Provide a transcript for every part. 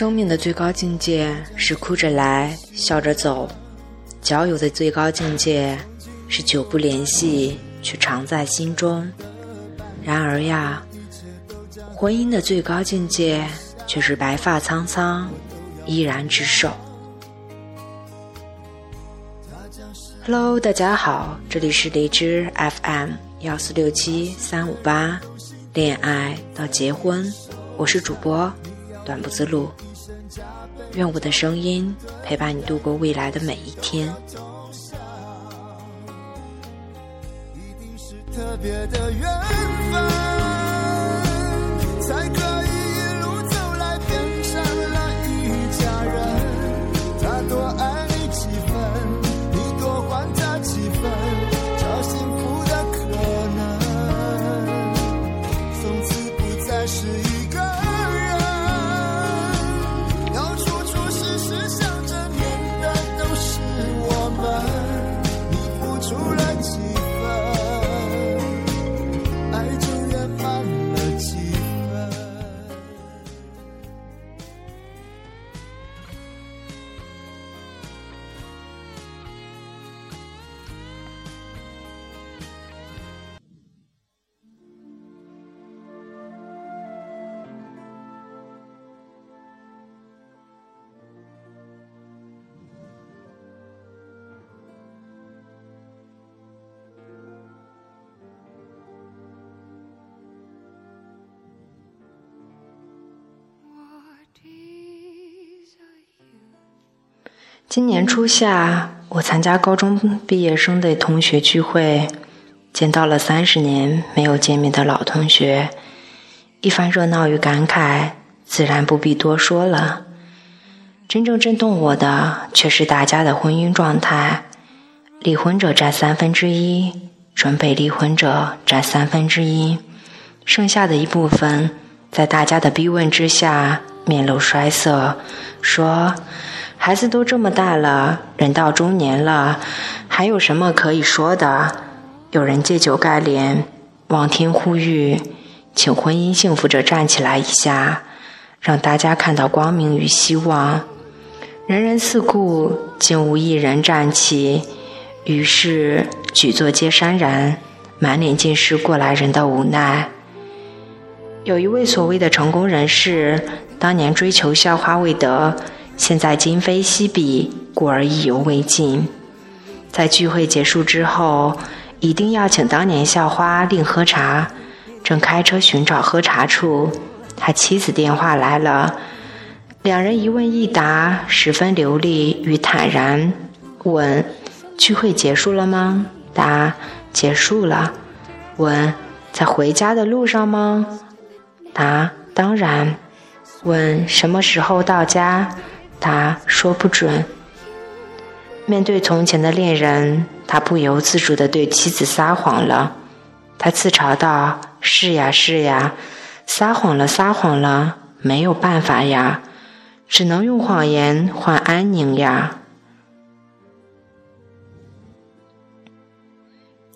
生命的最高境界是哭着来，笑着走；交友的最高境界是久不联系，却常在心中。然而呀，婚姻的最高境界却是白发苍苍，依然执手。Hello，大家好，这里是荔枝 FM 幺四六七三五八，恋爱到结婚，我是主播。短不自路，愿我的声音陪伴你度过未来的每一天。特别的缘分。今年初夏，我参加高中毕业生的同学聚会，见到了三十年没有见面的老同学，一番热闹与感慨，自然不必多说了。真正震动我的，却是大家的婚姻状态。离婚者占三分之一，准备离婚者占三分之一，剩下的一部分，在大家的逼问之下，面露衰色，说。孩子都这么大了，人到中年了，还有什么可以说的？有人借酒盖脸，望天呼吁，请婚姻幸福者站起来一下，让大家看到光明与希望。人人四顾，竟无一人站起，于是举座皆潸然，满脸尽是过来人的无奈。有一位所谓的成功人士，当年追求校花未得。现在今非昔比，故而意犹未尽。在聚会结束之后，一定要请当年校花另喝茶。正开车寻找喝茶处，他妻子电话来了。两人一问一答，十分流利与坦然。问：聚会结束了吗？答：结束了。问：在回家的路上吗？答：当然。问：什么时候到家？他说不准。面对从前的恋人，他不由自主地对妻子撒谎了。他自嘲道：“是呀，是呀，撒谎了，撒谎了，没有办法呀，只能用谎言换安宁呀。”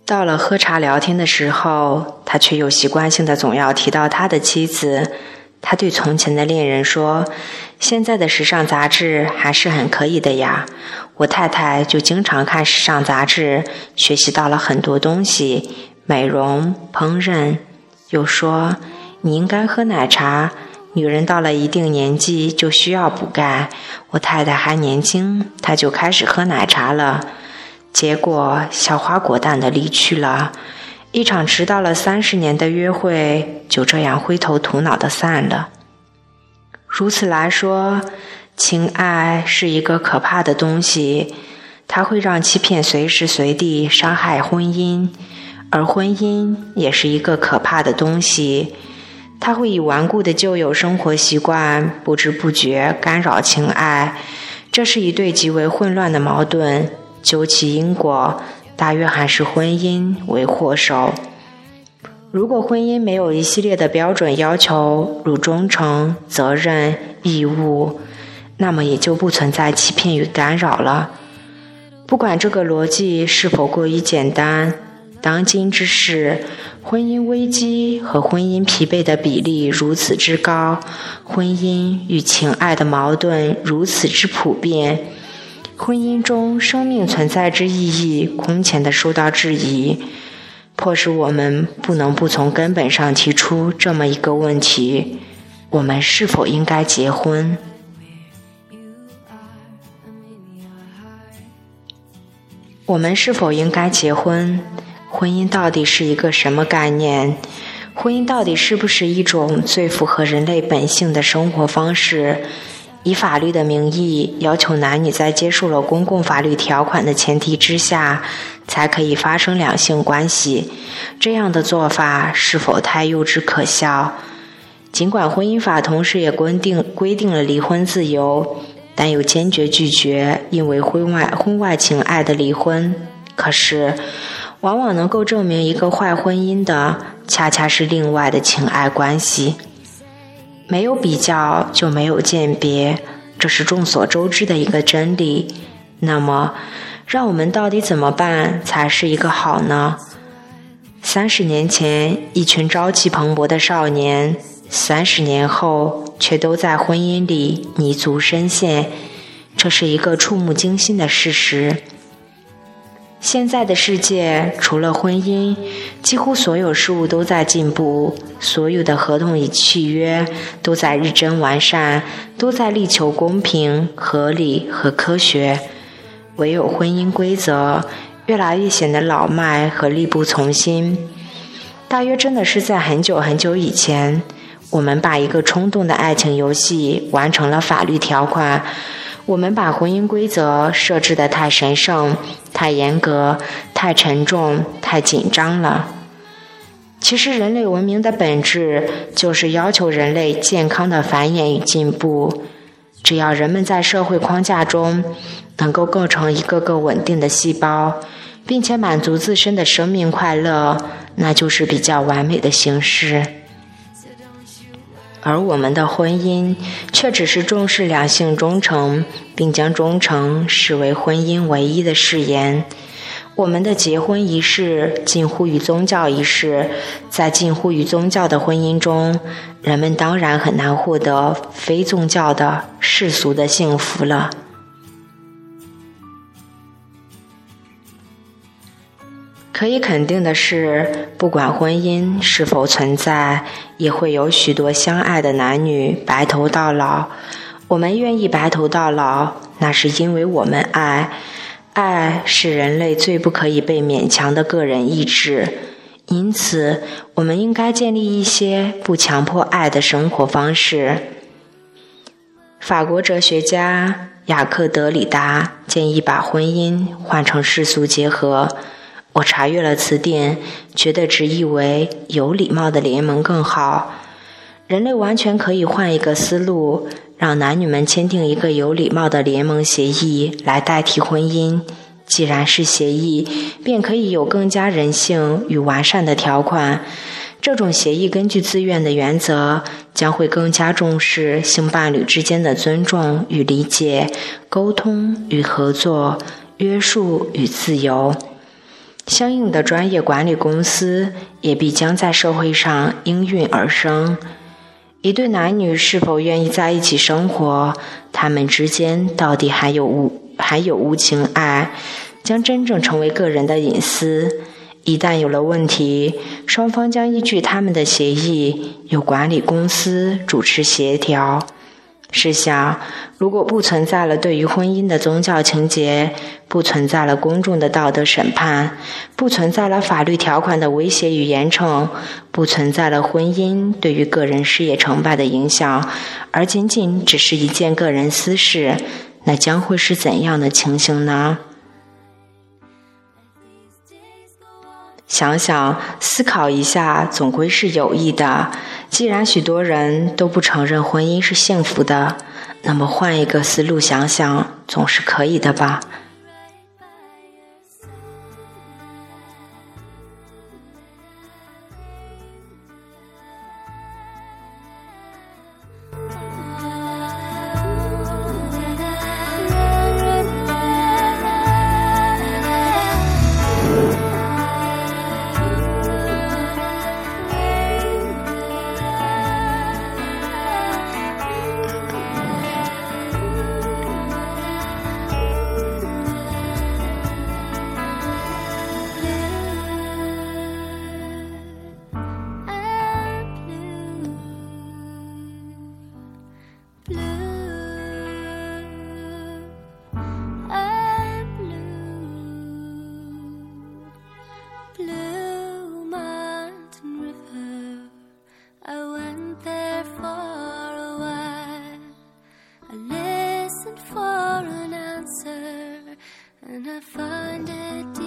到了喝茶聊天的时候，他却又习惯性的总要提到他的妻子。他对从前的恋人说：“现在的时尚杂志还是很可以的呀，我太太就经常看时尚杂志，学习到了很多东西，美容、烹饪。又说你应该喝奶茶，女人到了一定年纪就需要补钙。我太太还年轻，她就开始喝奶茶了，结果小花果断的离去了。”一场迟到了三十年的约会，就这样灰头土脑的散了。如此来说，情爱是一个可怕的东西，它会让欺骗随时随地伤害婚姻；而婚姻也是一个可怕的东西，它会以顽固的旧有生活习惯不知不觉干扰情爱。这是一对极为混乱的矛盾，究其因果。大约还是婚姻为祸首。如果婚姻没有一系列的标准要求，如忠诚、责任、义务，那么也就不存在欺骗与干扰了。不管这个逻辑是否过于简单，当今之事，婚姻危机和婚姻疲惫的比例如此之高，婚姻与情爱的矛盾如此之普遍，婚姻中生命存在之意义空前的受到质疑，迫使我们不能不从根本上提出这么一个问题：我们是否应该结婚？我们是否应该结婚？婚姻到底是一个什么概念？婚姻到底是不是一种最符合人类本性的生活方式？以法律的名义要求男女在接受了公共法律条款的前提之下，才可以发生两性关系，这样的做法是否太幼稚可笑？尽管婚姻法同时也规定规定了离婚自由，但又坚决拒绝因为婚外婚外情爱的离婚。可是。往往能够证明一个坏婚姻的，恰恰是另外的情爱关系。没有比较就没有鉴别，这是众所周知的一个真理。那么，让我们到底怎么办才是一个好呢？三十年前，一群朝气蓬勃的少年，三十年后却都在婚姻里泥足深陷，这是一个触目惊心的事实。现在的世界，除了婚姻，几乎所有事物都在进步，所有的合同与契约都在日臻完善，都在力求公平、合理和科学。唯有婚姻规则越来越显得老迈和力不从心。大约真的是在很久很久以前，我们把一个冲动的爱情游戏完成了法律条款。我们把婚姻规则设置的太神圣、太严格、太沉重、太紧张了。其实，人类文明的本质就是要求人类健康的繁衍与进步。只要人们在社会框架中能够构成一个个稳定的细胞，并且满足自身的生命快乐，那就是比较完美的形式。而我们的婚姻却只是重视两性忠诚，并将忠诚视为婚姻唯一的誓言。我们的结婚仪式近乎于宗教仪式，在近乎于宗教的婚姻中，人们当然很难获得非宗教的世俗的幸福了。可以肯定的是，不管婚姻是否存在，也会有许多相爱的男女白头到老。我们愿意白头到老，那是因为我们爱。爱是人类最不可以被勉强的个人意志，因此，我们应该建立一些不强迫爱的生活方式。法国哲学家雅克·德里达建议把婚姻换成世俗结合。我查阅了词典，觉得直译为“有礼貌的联盟”更好。人类完全可以换一个思路，让男女们签订一个有礼貌的联盟协议来代替婚姻。既然是协议，便可以有更加人性与完善的条款。这种协议根据自愿的原则，将会更加重视性伴侣之间的尊重与理解、沟通与合作、约束与自由。相应的专业管理公司也必将在社会上应运而生。一对男女是否愿意在一起生活，他们之间到底还有无还有无情爱，将真正成为个人的隐私。一旦有了问题，双方将依据他们的协议，由管理公司主持协调。试想，如果不存在了对于婚姻的宗教情节，不存在了公众的道德审判，不存在了法律条款的威胁与严惩，不存在了婚姻对于个人事业成败的影响，而仅仅只是一件个人私事，那将会是怎样的情形呢？想想，思考一下，总归是有益的。既然许多人都不承认婚姻是幸福的，那么换一个思路想想，总是可以的吧。And I find it